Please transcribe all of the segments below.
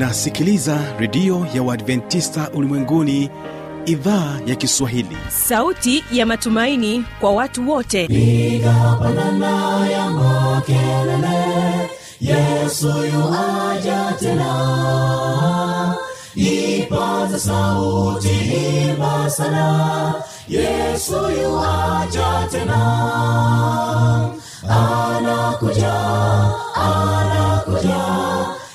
unasikiliza redio ya uadventista ulimwenguni idhaa ya kiswahili. Sauti ya matumaini kwa watu wote. Piga pandana ya makelele yesu yuaja tena. Ipaza sauti imba sana yesu yuaja tena. Anakuja anakuja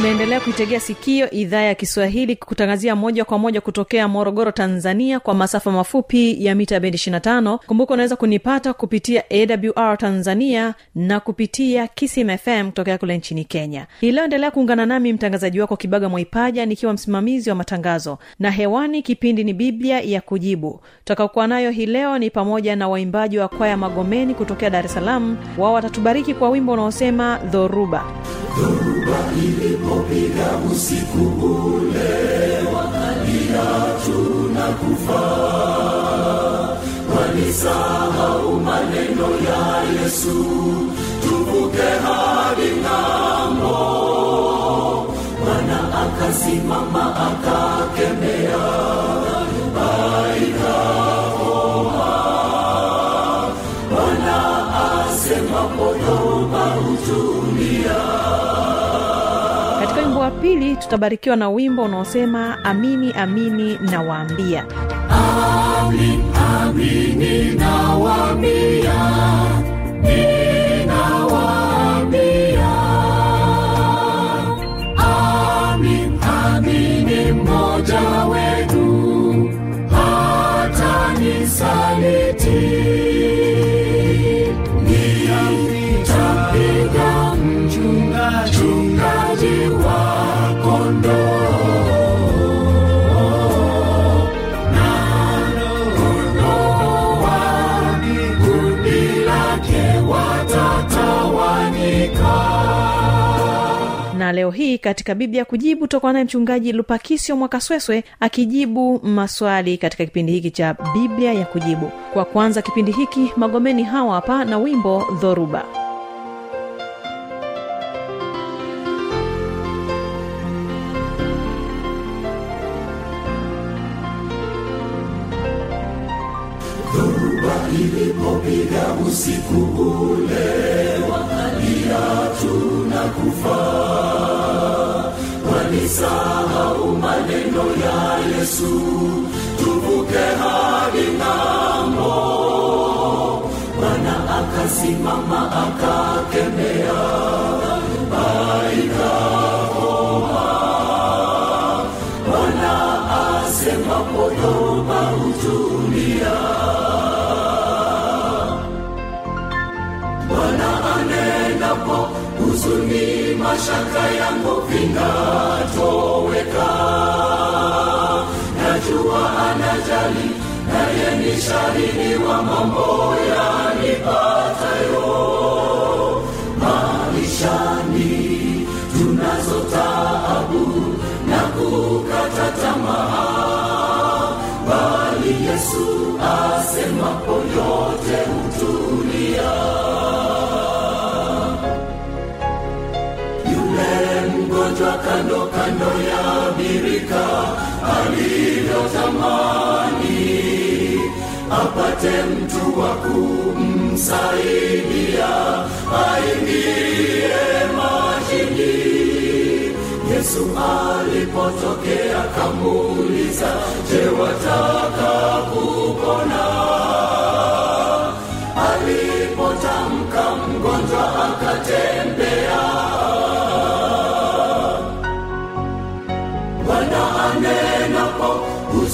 unaendelea kuitegea sikio idhaa ya kiswahili kutangazia moja kwa moja kutokea morogoro tanzania kwa masafa mafupi ya mita bendi 25 kumbuka unaweza kunipata kupitia awr tanzania na kupitia kismfm kutokea kule nchini kenya hii endelea kuungana nami mtangazaji wako kibaga mwaipaja nikiwa msimamizi wa matangazo na hewani kipindi ni biblia ya kujibu tutakaokuwa nayo hii leo ni pamoja na waimbaji wa kwaya magomeni kutokea dar es salaam wao watatubariki kwa wimbo unaosema dhoruba ilipopiga usiku ule wakalia tunakufa. Walisahau maneno ya yesu tuvuke hadi ng'ambo. Bwana akasimama akakemea tutabarikiwa na wimbo unaosema amini amini na Amin, amini nawaambia, ninawaambia. Amin, amini mmoja. Leo hii katika biblia kujibu tutakuwa naye mchungaji lupakisio mwakasweswe akijibu maswali katika kipindi hiki cha biblia ya kujibu. Kwa kwanza kipindi hiki magomeni hawa hapa na wimbo dhoruba. Ilipopiga usiku ule, Yesu, tuvuke hadi ng'ambo. Bwana akasimama akakemea, aikahoma. Bwana asema podhoruba hutulia. Bwana anenapo huzuni, mashaka yangu vinatoweka. Najua anajali, naye ni shahidi wa mambo yanipatayo maishani. Tunazo taabu na kukata tamaa, bali Yesu asemapo yote mgonjwa kando kando ya birika alivyotamani apate mtu wa kumsaidia aingie majini. Yesu alipotokea kamuuliza je wataka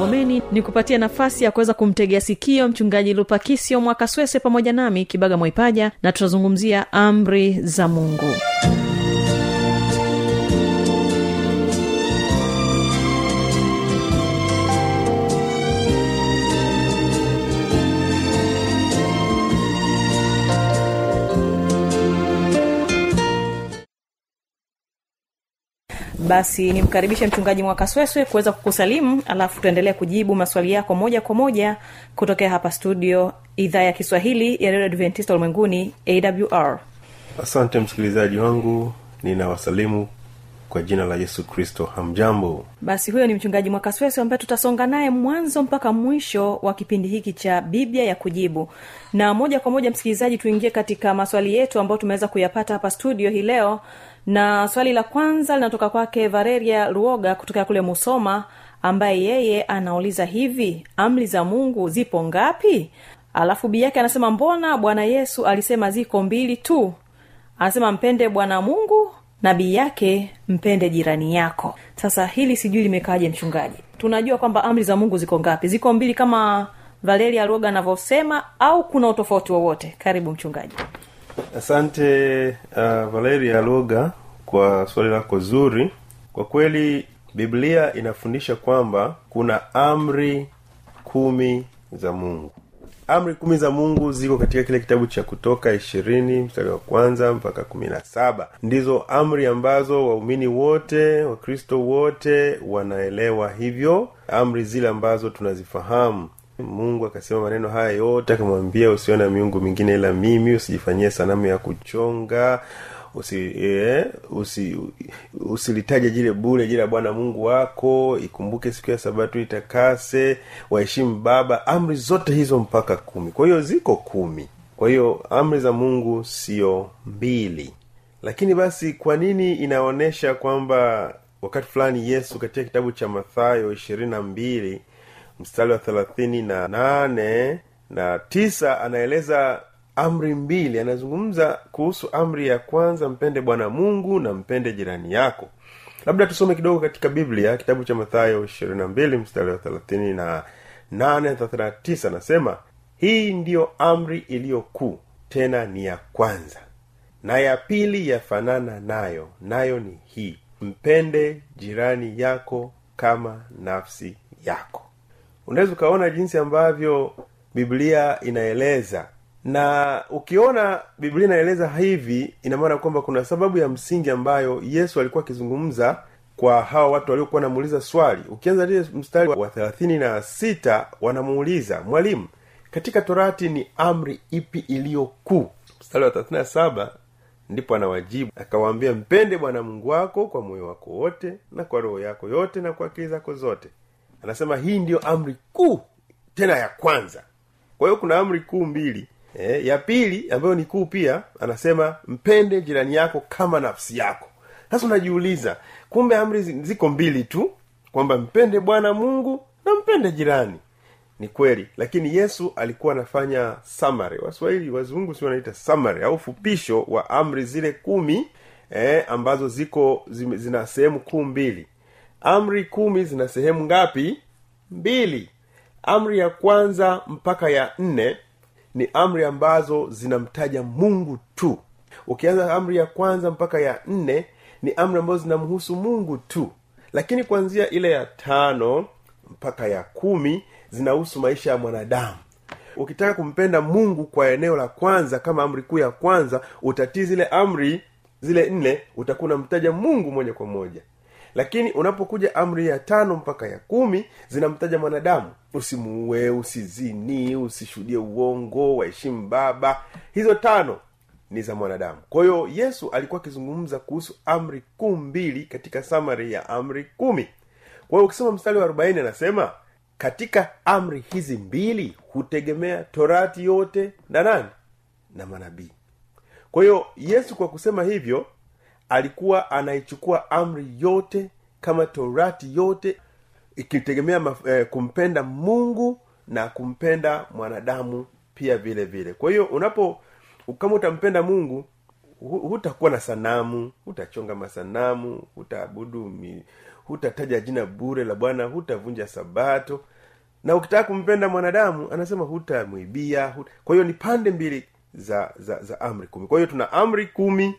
magomeni ni kupatia nafasi ya kuweza kumtegea sikio mchungaji lupakisio mwakaswese pamoja nami kibaga mwaipaja na tutazungumzia amri za mungu basi nimkaribishe mchungaji mwakasweswe kuweza kukusalimu alafu tuendelee kujibu maswali yako moja kwa moja kutokea hapa studio idhaa ya kiswahili ya redio adventista ulimwenguni awr asante msikilizaji wangu ninawasalimu kwa jina la yesu kristo. Hamjambo? Basi huyo ni mchungaji mwakasweswe ambaye tutasonga naye mwanzo mpaka mwisho wa kipindi hiki cha biblia ya kujibu. Na moja kwa moja msikilizaji tuingie katika maswali yetu ambayo tumeweza kuyapata hapa studio hii leo na swali la kwanza linatoka kwake vareria ruoga kutokea kule musoma ambaye yeye anauliza hivi amri za mungu zipo ngapi? Alafu bii yake anasema mbona bwana yesu alisema ziko mbili tu? Anasema mpende bwana mungu na bii yake mpende jirani yako. Sasa hili sijui limekaaje mchungaji? Tunajua kwamba amri za mungu ziko ngapi? Ziko mbili kama valeria ruoga anavyosema au kuna utofauti wowote? Karibu mchungaji asante uh, valeria loga kwa swali lako zuri. Kwa kweli biblia inafundisha kwamba kuna amri kumi za mungu. Amri kumi za mungu ziko katika kile kitabu cha kutoka ishirini mstari wa kwanza mpaka kumi na saba. Ndizo amri ambazo waumini wote wakristo wote wanaelewa hivyo. Amri zile ambazo tunazifahamu mungu akasema maneno haya yote akamwambia usione miungu mingine ila mimi usijifanyie sanamu ya kuchonga usi, eh, usi usilitaje jile bule jile ya bwana mungu wako. Ikumbuke siku ya sabato itakase waheshimu baba. Amri zote hizo mpaka kumi. Kwa hiyo ziko kumi. Kwa hiyo amri za mungu sio mbili. Lakini basi kwa nini inaonyesha kwamba wakati fulani yesu katika kitabu cha mathayo ishirini na mbili mstari wa thelathini na nane na tisa anaeleza amri mbili. Anazungumza kuhusu amri ya kwanza mpende bwana mungu na mpende jirani yako. Labda tusome kidogo katika biblia kitabu cha mathayo ishirini na mbili mstari wa thelathini na nane thelathini na tisa. Anasema hii ndiyo amri iliyokuu tena ni ya kwanza na ya pili yafanana nayo nayo ni hii mpende jirani yako kama nafsi yako unaweza ukaona jinsi ambavyo biblia inaeleza. Na ukiona biblia inaeleza hivi ina maana kwamba kuna sababu ya msingi ambayo yesu alikuwa akizungumza kwa hawa watu waliokuwa wanamuuliza swali. Ukianza lile mstari wa thelathini na sita wanamuuliza mwalimu katika torati ni amri ipi iliyo kuu? Mstari wa thelathini na saba ndipo anawajibu akawaambia mpende bwana mungu wako kwa moyo wako wote na kwa roho yako yote na kwa akili zako zote anasema hii ndiyo amri kuu tena ya kwanza. Kwa hiyo kuna amri kuu mbili e, ya pili ambayo ni kuu pia anasema mpende jirani yako kama nafsi yako. Sasa unajiuliza kumbe amri ziko mbili tu kwamba mpende bwana mungu na mpende jirani. Ni kweli lakini yesu alikuwa anafanya samari waswahili wazungu si wanaita samari au fupisho wa amri zile kumi eh, ambazo ziko zina sehemu kuu mbili amri kumi zina sehemu ngapi? Mbili. Amri ya kwanza mpaka ya nne ni amri ambazo zinamtaja mungu tu. Ukianza amri ya kwanza mpaka ya nne ni amri ambazo zinamhusu mungu tu. Lakini kuanzia ile ya tano mpaka ya kumi zinahusu maisha ya mwanadamu. Ukitaka kumpenda mungu kwa eneo la kwanza kama amri kuu ya kwanza utatii zile amri zile nne utakuwa unamtaja mungu moja kwa moja lakini unapokuja amri ya tano mpaka ya kumi zinamtaja mwanadamu. Usimuue usizini usishuhudie uongo waheshimu baba. Hizo tano ni za mwanadamu. Kwa hiyo yesu alikuwa akizungumza kuhusu amri kuu mbili katika samari ya amri kumi. Kwa hiyo ukisoma mstari wa arobaini anasema katika amri hizi mbili hutegemea torati yote na nani? Na manabii. Kwa hiyo yesu kwa kusema hivyo alikuwa anaichukua amri yote kama torati yote ikitegemea maf- eh, kumpenda mungu na kumpenda mwanadamu pia vile vile. Kwa hiyo unapo kama utampenda mungu hutakuwa na sanamu hutachonga masanamu hutaabudu hutataja jina bure la bwana hutavunja sabato. Na ukitaka kumpenda mwanadamu anasema hutamwibia huta... kwa hiyo ni pande mbili za za za amri kumi. Kwa hiyo tuna amri kumi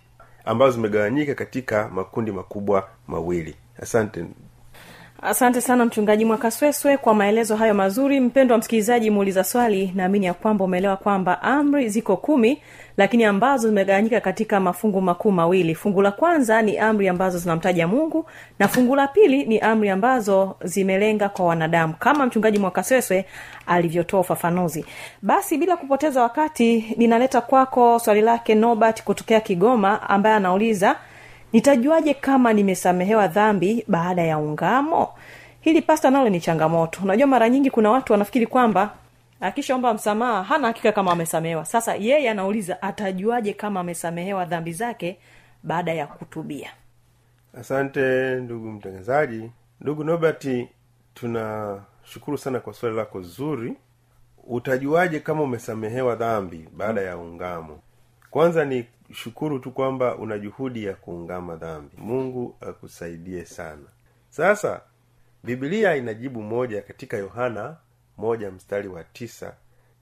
ambazo zimegawanyika katika makundi makubwa mawili. Asante asante sana mchungaji mwakasweswe kwa maelezo hayo mazuri. Mpendo wa msikilizaji muuliza swali naamini ya kwamba umeelewa kwamba amri ziko kumi lakini ambazo zimegawanyika katika mafungu makuu mawili. Fungu la kwanza ni amri ambazo zinamtaja mungu na fungu la pili ni amri ambazo zimelenga kwa wanadamu kama mchungaji mwakasweswe alivyotoa ufafanuzi. Basi bila kupoteza wakati ninaleta kwako swali lake nobert kutokea kigoma ambaye anauliza nitajuaje kama nimesamehewa dhambi baada ya ungamo? Hili pasta nalo ni changamoto. Unajua mara nyingi kuna watu wanafikiri kwamba akishaomba msamaha hana hakika kama amesamehewa. Sasa yeye anauliza atajuaje kama amesamehewa dhambi zake baada ya kutubia? Asante ndugu mtangazaji. Ndugu nobert tunashukuru sana kwa swali lako zuri. Utajuaje kama umesamehewa dhambi baada ya ungamo? Kwanza ni shukuru tu kwamba una juhudi ya kuungama dhambi. Mungu akusaidie sana. Sasa bibilia inajibu moja katika yohana moja mstari wa tisa.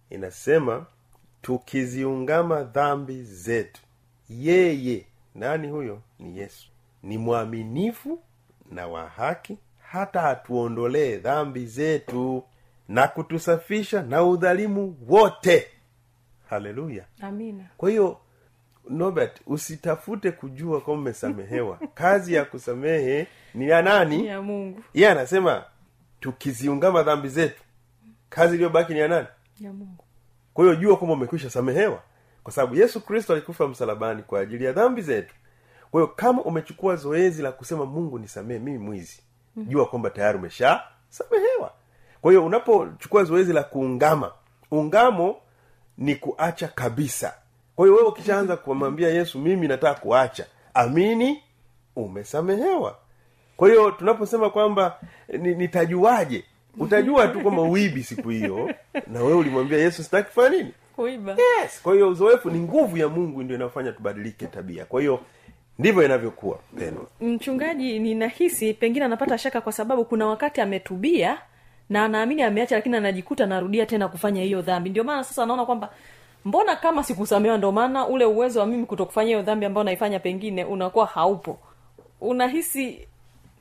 Inasema tukiziungama dhambi zetu yeye nani huyo? Ni yesu. Ni mwaminifu na wa haki hata atuondolee dhambi zetu na kutusafisha na udhalimu wote. Haleluya. Amina. Kwa hiyo nobert usitafute kujua kwama umesamehewa. Kazi ya kusamehe ni ya nani? Ya mungu. Iye anasema tukiziungama dhambi zetu kazi iliyobaki ni ya nani? Ya mungu. Kwa hiyo jua kwamba umekwisha samehewa. Kwa sababu yesu kristo alikufa msalabani kwa ajili ya dhambi zetu. Kwa hiyo kama umechukua zoezi la kusema mungu nisamehe mimi mwizi jua kwamba tayari umesha samehewa kwa hiyo unapochukua zoezi la kuungama ungamo ni kuacha kabisa kwa hiyo wewe ukishaanza kumwambia yesu mimi nataka kuacha amini umesamehewa. Kwa hiyo tunaposema kwamba ni- nitajuaje? Utajua tu kwamba uibi siku hiyo na wewe ulimwambia yesu sitaki kufanya nini? Kuiba. Yes. Kwa hiyo uzoefu ni nguvu ya mungu ndio inayofanya tubadilike tabia. Kwa hiyo ndivyo inavyokuwa pendwa mchungaji ninahisi pengine anapata shaka kwa sababu kuna wakati ametubia na anaamini ameacha lakini anajikuta anarudia tena kufanya hiyo dhambi. Ndio maana sasa anaona kwamba mbona kama sikusamewa ndio maana ule uwezo wa mimi kutokufanya hiyo dhambi ambayo naifanya pengine unakuwa haupo? Unahisi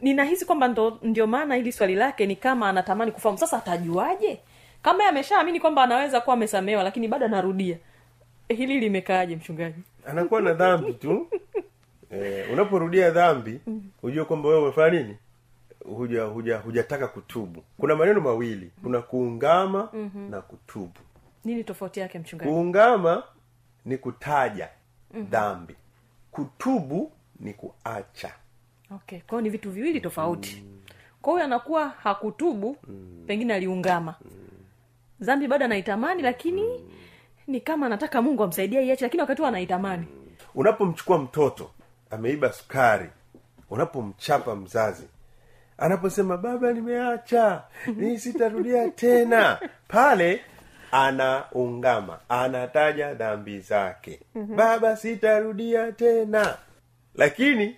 ninahisi kwamba ndo, ndio maana hili swali lake ni kama anatamani kufahamu. Sasa atajuaje? Kama ameshaamini kwamba anaweza kuwa amesamewa lakini bado anarudia. Hili limekaaje mchungaji? Anakuwa na dhambi tu. Eh, unaporudia dhambi hujue kwamba wewe umefanya nini? Huja huja hujataka kutubu. Kuna maneno mawili. Kuna kuungama mm-hmm. na kutubu nini tofauti yake mchungaji kuungama ni kutaja dhambi kutubu ni kuacha okay kwao ni vitu viwili tofauti mm. kwa huyo anakuwa hakutubu mm. pengine aliungama mm. dhambi bado anaitamani lakini mm. ni kama anataka mungu amsaidia iache lakini wakati huo anaitamani unapomchukua mtoto ameiba sukari unapomchapa mzazi anaposema baba nimeacha ni sitarudia tena pale anaungama anataja dhambi zake. Baba sitarudia tena. Lakini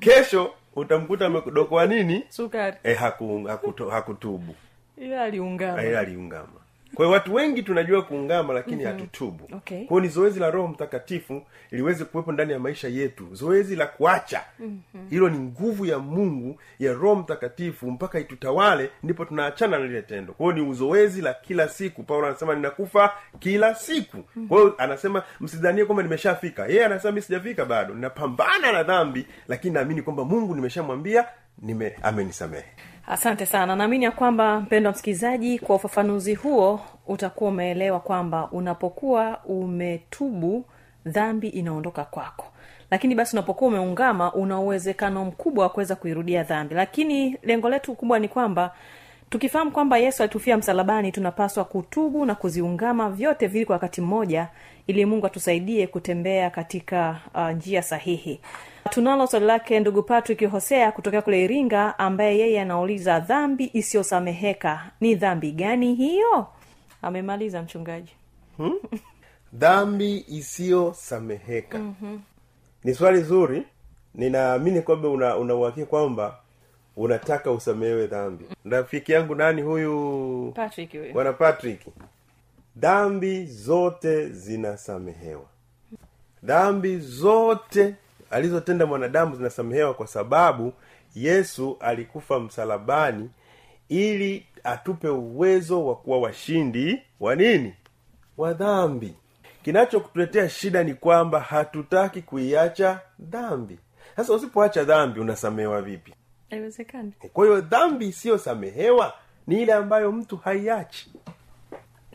kesho utamkuta amedokoa nini? Sukari. E, haku, hakuto, hakutubu. Ila aliungama. Ila aliungama kwa hiyo watu wengi tunajua kuungama lakini mm-hmm. hatutubu. Okay. kwao ni zoezi la roho mtakatifu liweze kuwepo ndani ya maisha yetu. Zoezi la kuacha. Mm-hmm. hilo ni nguvu ya mungu ya roho mtakatifu mpaka itutawale ndipo tunaachana na lile tendo. Kwao ni uzoezi la kila siku. Paulo anasema ninakufa kila siku. Kwa hiyo anasema msidhanie kwamba nimeshafika. Yeye anasema mi sijafika bado. Ninapambana na dhambi lakini naamini kwamba mungu nimeshamwambia nime amenisamehe asante sana. Naamini ya kwamba mpendo wa msikilizaji kwa ufafanuzi huo utakuwa umeelewa kwamba unapokuwa umetubu dhambi inaondoka kwako. Lakini basi unapokuwa umeungama una uwezekano mkubwa wa kuweza kuirudia dhambi. Lakini lengo letu kubwa ni kwamba tukifahamu kwamba yesu alitufia msalabani tunapaswa kutubu na kuziungama vyote vili kwa wakati mmoja ili mungu atusaidie kutembea katika uh, njia sahihi. Tunalo swali lake ndugu patrick hosea kutokea kule iringa ambaye yeye anauliza dhambi isiyosameheka ni dhambi gani hiyo? Amemaliza mchungaji. Dhambi isiyosameheka. Mm-hmm. ni swali zuri. Ninaamini kwamba una unauhakia kwamba unataka usamehewe dhambi. Rafiki yangu nani huyu? Patrick huyu. Bwana patrick dhambi zote zinasamehewa. Dhambi zote alizotenda mwanadamu zinasamehewa kwa sababu yesu alikufa msalabani ili atupe uwezo wa kuwa washindi wa nini? Wa dhambi. Kinachokutuletea shida ni kwamba hatutaki kuiacha dhambi. Sasa usipoacha dhambi unasamehewa vipi? Haiwezekani. Kwa hiyo dhambi isiyosamehewa ni ile ambayo mtu haiachi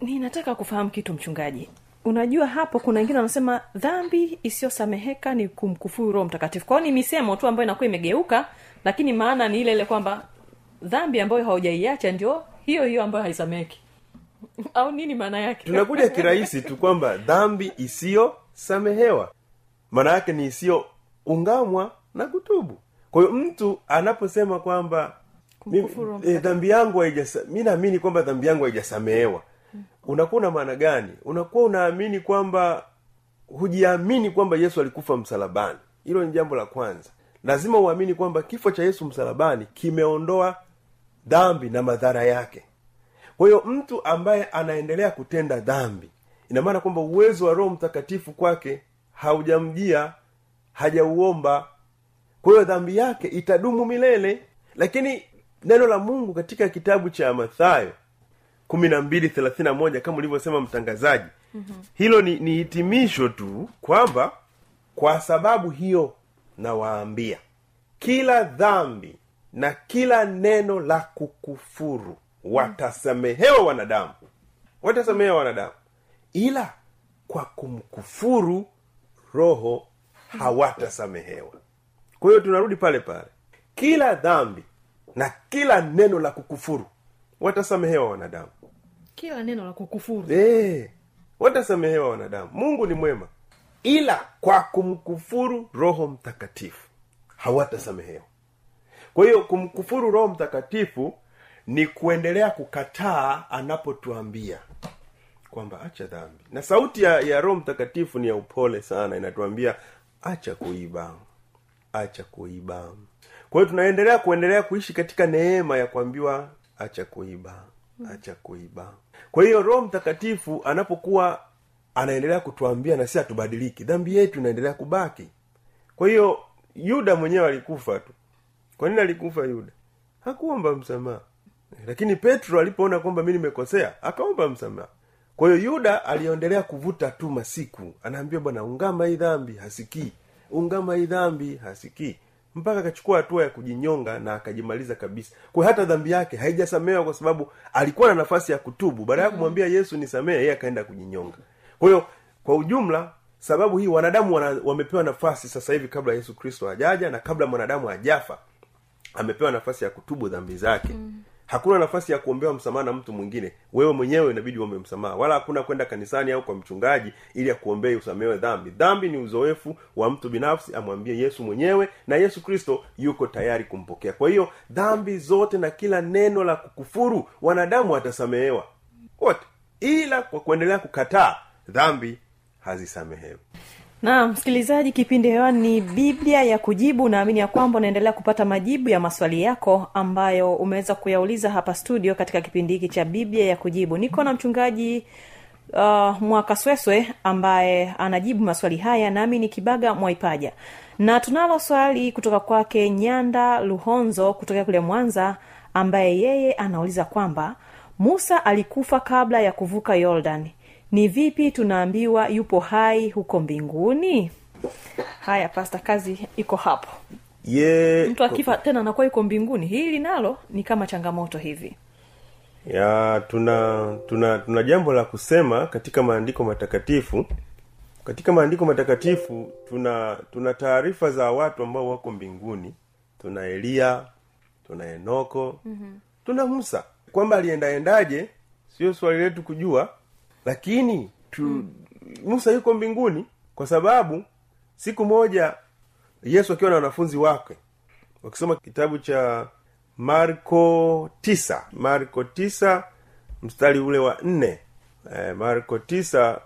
ninataka kufahamu kitu mchungaji. Unajua hapo kuna wengine wanasema dhambi isiyosameheka ni kumkufuru roho mtakatifu. Kwao ni misemo tu ambayo inakuwa imegeuka lakini maana ni ile ile kwamba dhambi ambayo haujaiacha ndio hiyo hiyo ambayo haisameheki. Au nini maana yake? Tunakuja kirahisi tu kwamba dhambi isiyosamehewa. Maana yake ni isiyoungamwa na kutubu. Kwa hiyo mtu anaposema kwamba eh, dhambi yangu haijasa mi naamini kwamba dhambi yangu haijasamehewa unakuwa una maana gani? Unakuwa unaamini kwamba hujiamini kwamba yesu alikufa msalabani. Hilo ni jambo la kwanza. Lazima uamini kwamba kifo cha yesu msalabani kimeondoa dhambi na madhara yake. Kwa hiyo mtu ambaye anaendelea kutenda dhambi ina maana kwamba uwezo wa roho mtakatifu kwake haujamjia hajauomba. Kwa hiyo dhambi yake itadumu milele. Lakini neno la mungu katika kitabu cha mathayo kumi na mbili thelathini na moja kama ulivyosema mtangazaji. Mm-hmm. hilo ni, ni hitimisho tu kwamba kwa sababu hiyo nawaambia kila dhambi na kila neno la kukufuru watasamehewa wanadamu. Watasamehewa wanadamu. Ila kwa kumkufuru roho hawatasamehewa. Kwa hiyo tunarudi pale pale. Kila dhambi na kila neno la kukufuru watasamehewa wanadamu kila neno la kukufuru Eh, watasamehewa wanadamu. Mungu ni mwema ila kwa kumkufuru roho mtakatifu hawatasamehewa. Kwa hiyo kumkufuru roho mtakatifu ni kuendelea kukataa anapotuambia kwamba acha dhambi. Na sauti ya, ya roho mtakatifu ni ya upole sana inatuambia acha kuiba acha kuiba. Kwa hiyo tunaendelea kuendelea kuishi katika neema ya kuambiwa acha kuiba acha kuiba. Kwa hiyo roho mtakatifu anapokuwa anaendelea kutuambia na si hatubadiliki dhambi yetu inaendelea kubaki. Kwa hiyo yuda mwenyewe alikufa tu. Kwa nini alikufa yuda? Hakuomba msamaha. Lakini petro alipoona kwamba mi nimekosea akaomba msamaha. Kwa hiyo yuda aliendelea kuvuta tu masiku. Anaambia bwana ungama hii dhambi hasikii. Ungama hii dhambi hasikii mpaka akachukua hatua ya kujinyonga na akajimaliza kabisa. Kwa hata dhambi yake haijasamewa kwa sababu alikuwa na nafasi ya kutubu. Baada ya kumwambia yesu nisamehe yeye akaenda kujinyonga. Kwa hiyo kwa ujumla sababu hii wanadamu wana, wamepewa nafasi sasa hivi kabla yesu kristo hajaja na kabla mwanadamu hajafa amepewa nafasi ya kutubu dhambi zake. Mm. Hakuna nafasi ya kuombewa msamaha na mtu mwingine. Wewe mwenyewe inabidi uombe msamaha. Wala hakuna kwenda kanisani au kwa mchungaji ili akuombee usamehewe dhambi. Dhambi ni uzoefu wa mtu binafsi amwambie yesu mwenyewe na yesu kristo yuko tayari kumpokea. Kwa hiyo dhambi zote na kila neno la kukufuru wanadamu watasamehewa. Wote. Ila kwa kuendelea kukataa dhambi hazisamehewi na msikilizaji kipindi hewani ni biblia ya kujibu. Naamini ya kwamba unaendelea kupata majibu ya maswali yako ambayo umeweza kuyauliza hapa studio katika kipindi hiki cha biblia ya kujibu. Niko na mchungaji uh, mwakasweswe ambaye anajibu maswali haya nami ni kibaga mwaipaja. Na tunalo swali kutoka kwake nyanda luhonzo kutokea kule mwanza ambaye yeye anauliza kwamba musa alikufa kabla ya kuvuka yordan ni vipi tunaambiwa yupo hai huko mbinguni? Haya pasta kazi iko hapo. Ye mtu akifa tena anakuwa yuko mbinguni. Hili nalo ni kama changamoto hivi. Ya tuna tuna tuna jambo la kusema katika maandiko matakatifu. Katika maandiko matakatifu tuna tuna taarifa za watu ambao wako mbinguni. Tuna eliya tuna enoko. Mm-hmm. tuna musa. Kwamba aliendaendaje sio swali letu kujua lakini tu, mm. musa yuko mbinguni kwa sababu siku moja yesu akiwa na wanafunzi wake wakisoma kitabu cha marko tisa marko tisa mstari ule wa nne. E, marko tisa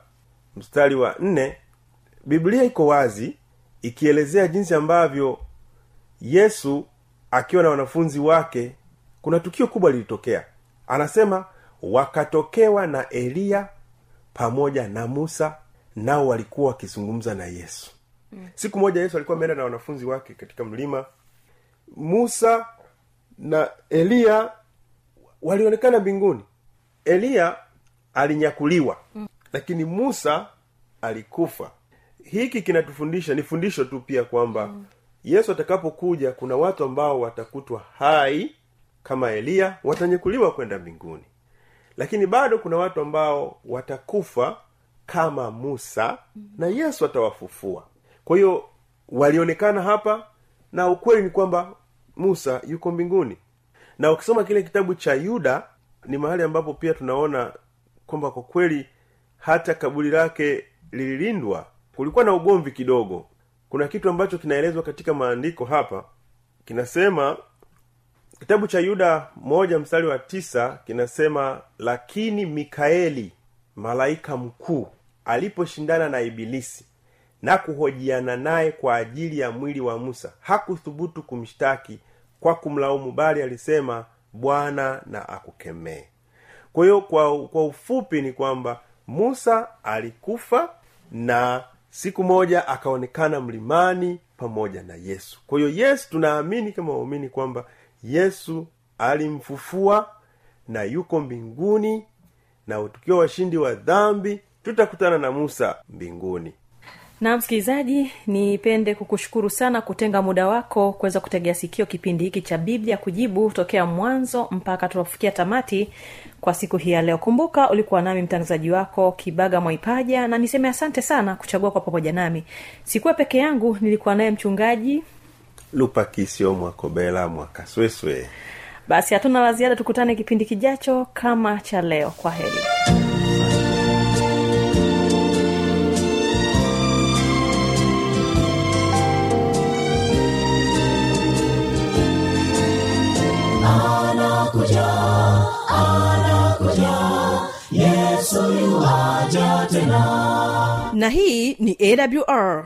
mstari wa nne. Biblia iko wazi ikielezea jinsi ambavyo yesu akiwa na wanafunzi wake kuna tukio kubwa lilitokea. Anasema wakatokewa na eliya pamoja na musa nao walikuwa wakizungumza na yesu mm. siku moja yesu alikuwa ameenda na wanafunzi wake katika mlima musa na eliya walionekana mbinguni eliya alinyakuliwa mm. lakini musa alikufa hiki kinatufundisha ni fundisho tu pia kwamba mm. yesu atakapokuja kuna watu ambao watakutwa hai kama eliya watanyakuliwa kwenda mbinguni lakini bado kuna watu ambao watakufa kama musa na yesu atawafufua. Kwa hiyo walionekana hapa na ukweli ni kwamba musa yuko mbinguni. Na ukisoma kile kitabu cha yuda ni mahali ambapo pia tunaona kwamba kwa kweli hata kaburi lake lililindwa kulikuwa na ugomvi kidogo. Kuna kitu ambacho kinaelezwa katika maandiko hapa kinasema kitabu cha yuda moja mstari wa tisa kinasema lakini mikaeli malaika mkuu aliposhindana na ibilisi na kuhojiana naye kwa ajili ya mwili wa musa hakuthubutu kumshtaki kwa kumlaumu bali alisema bwana na akukemee kwa hiyo kwa, ufupi ni kwamba musa alikufa na siku moja akaonekana mlimani pamoja na yesu. Kwa hiyo yesu tunaamini kama waumini kwamba yesu alimfufua na yuko mbinguni na tukiwa washindi wa dhambi tutakutana na musa mbinguni. Na msikilizaji nipende kukushukuru sana kutenga muda wako kuweza kutegea sikio kipindi hiki cha biblia kujibu tokea mwanzo mpaka tunafikia tamati kwa siku hii ya leo. Kumbuka ulikuwa nami mtangazaji wako kibaga mwaipaja na niseme asante sana kuchagua kwa pamoja nami. Sikuwa peke yangu nilikuwa naye mchungaji lupakisio mwakobela mwakasweswe. Basi hatuna la ziada tukutane kipindi kijacho kama cha leo. Kwa heri. Anakuja anakuja. Yesu tena. Na hii ni awr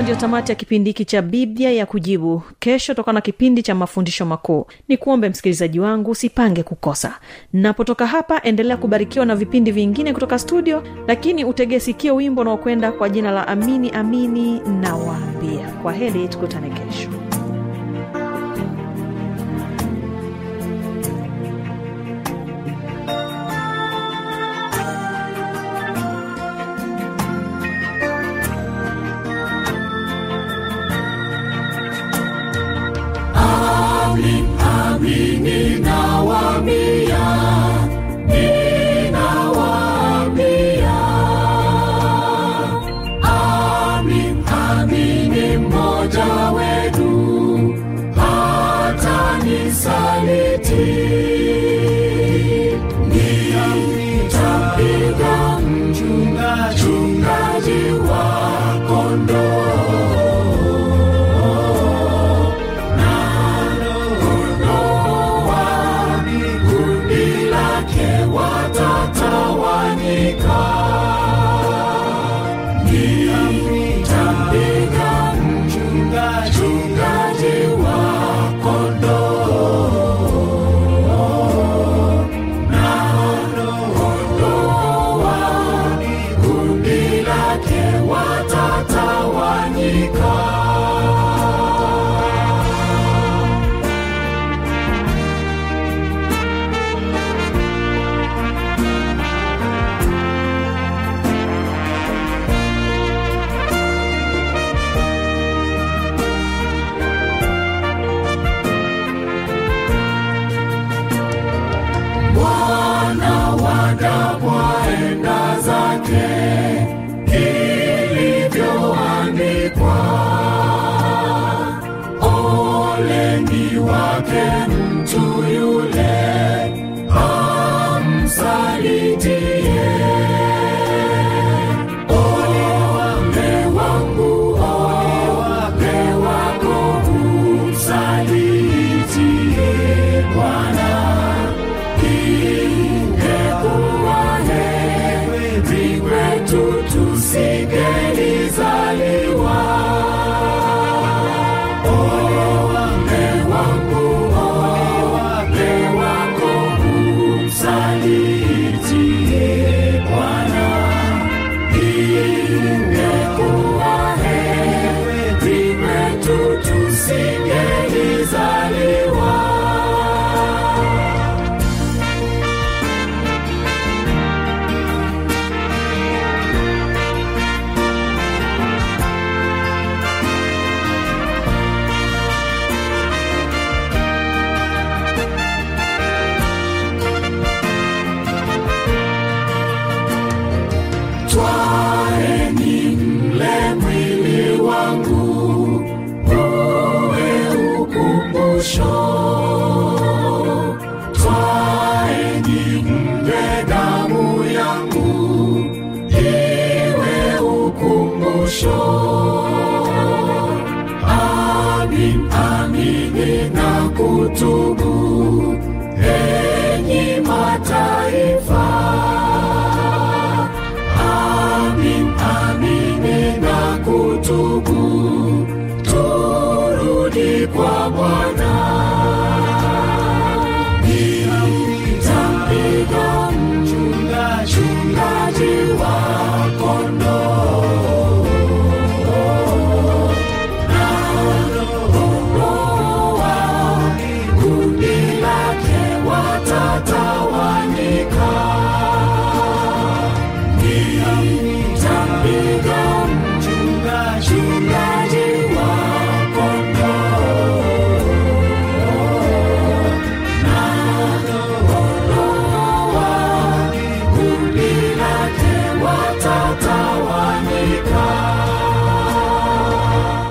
hapo ndio tamati ya kipindi hiki cha biblia ya kujibu. Kesho toka na kipindi cha mafundisho makuu. Ni kuombe msikilizaji wangu usipange kukosa. Napotoka hapa endelea kubarikiwa na vipindi vingine kutoka studio lakini utegesikio wimbo unaokwenda kwa jina la amini amini nawaambia. Kwa heli tukutane kesho you.